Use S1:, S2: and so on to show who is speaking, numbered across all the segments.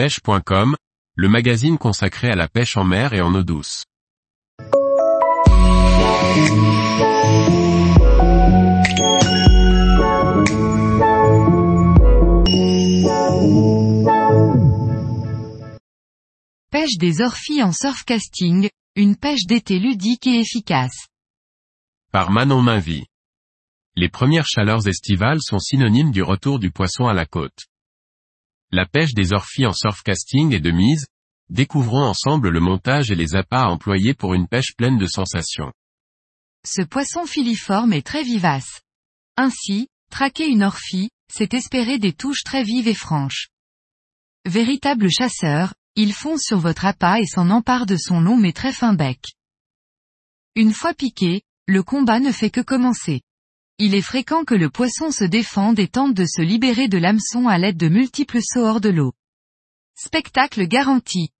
S1: pêche.com, le magazine consacré à la pêche en mer et en eau douce.
S2: Pêche des orphies en surfcasting, une pêche d'été ludique et efficace.
S1: Par Manon Mainvie. Les premières chaleurs estivales sont synonymes du retour du poisson à la côte. La pêche des orphies en surfcasting est de mise, découvrons ensemble le montage et les appâts à employer pour une pêche pleine de sensations.
S2: Ce poisson filiforme est très vivace. Ainsi, traquer une orphie, c'est espérer des touches très vives et franches. Véritable chasseur, il fonce sur votre appât et s'en empare de son long mais très fin bec. Une fois piqué, le combat ne fait que commencer. Il est fréquent que le poisson se défende et tente de se libérer de l'hameçon à l'aide de multiples sauts hors de l'eau. Spectacle garanti.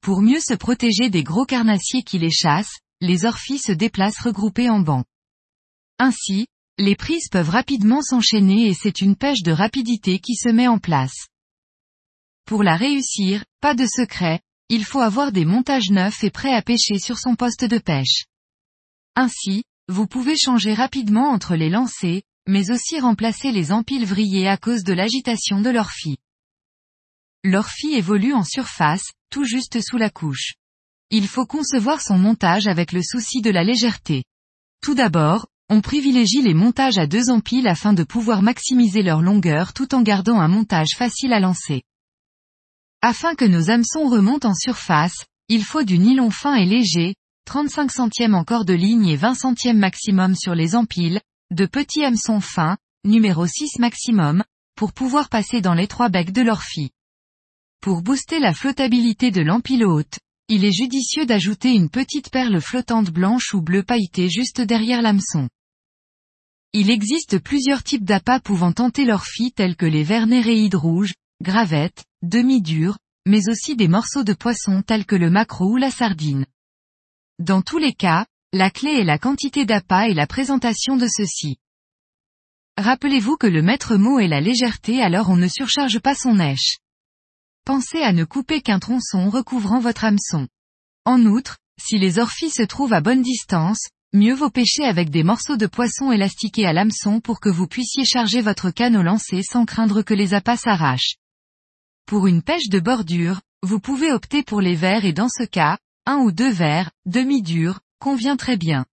S2: Pour mieux se protéger des gros carnassiers qui les chassent, les orphies se déplacent regroupées en bancs. Ainsi, les prises peuvent rapidement s'enchaîner et c'est une pêche de rapidité qui se met en place. Pour la réussir, pas de secret, il faut avoir des montages neufs et prêts à pêcher sur son poste de pêche. Ainsi, vous pouvez changer rapidement entre les lancers, mais aussi remplacer les empiles vrillés à cause de l'agitation de l'orphie. L'orphie évolue en surface, tout juste sous la couche. Il faut concevoir son montage avec le souci de la légèreté. Tout d'abord, on privilégie les montages à deux empiles afin de pouvoir maximiser leur longueur tout en gardant un montage facile à lancer. Afin que nos hameçons remontent en surface, il faut du nylon fin et léger, 35 centièmes en corde ligne et 20 centièmes maximum sur les empiles, de petits hameçons fins, numéro 6 maximum, pour pouvoir passer dans les trois becs de l'orphie. Pour booster la flottabilité de l'empile haute, il est judicieux d'ajouter une petite perle flottante blanche ou bleue pailletée juste derrière l'hameçon. Il existe plusieurs types d'appâts pouvant tenter l'orphie tels que les vernéréides rouges, gravettes, demi-dures, mais aussi des morceaux de poisson tels que le maquereau ou la sardine. Dans tous les cas, la clé est la quantité d'appât et la présentation de ceux-ci. Rappelez-vous que le maître mot est la légèreté alors on ne surcharge pas son nèche. Pensez à ne couper qu'un tronçon recouvrant votre hameçon. En outre, si les orphies se trouvent à bonne distance, mieux vaut pêcher avec des morceaux de poisson élastiqués à l'hameçon pour que vous puissiez charger votre canne au lancer sans craindre que les appâts s'arrachent. Pour une pêche de bordure, vous pouvez opter pour les verres et dans ce cas, un ou deux verres, demi-durs, convient très bien.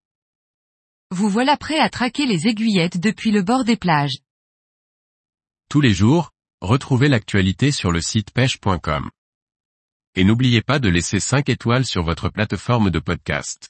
S2: Vous voilà prêt à traquer les aiguillettes depuis le bord des plages.
S1: Tous les jours, retrouvez l'actualité sur le site pêche.com. Et n'oubliez pas de laisser 5 étoiles sur votre plateforme de podcast.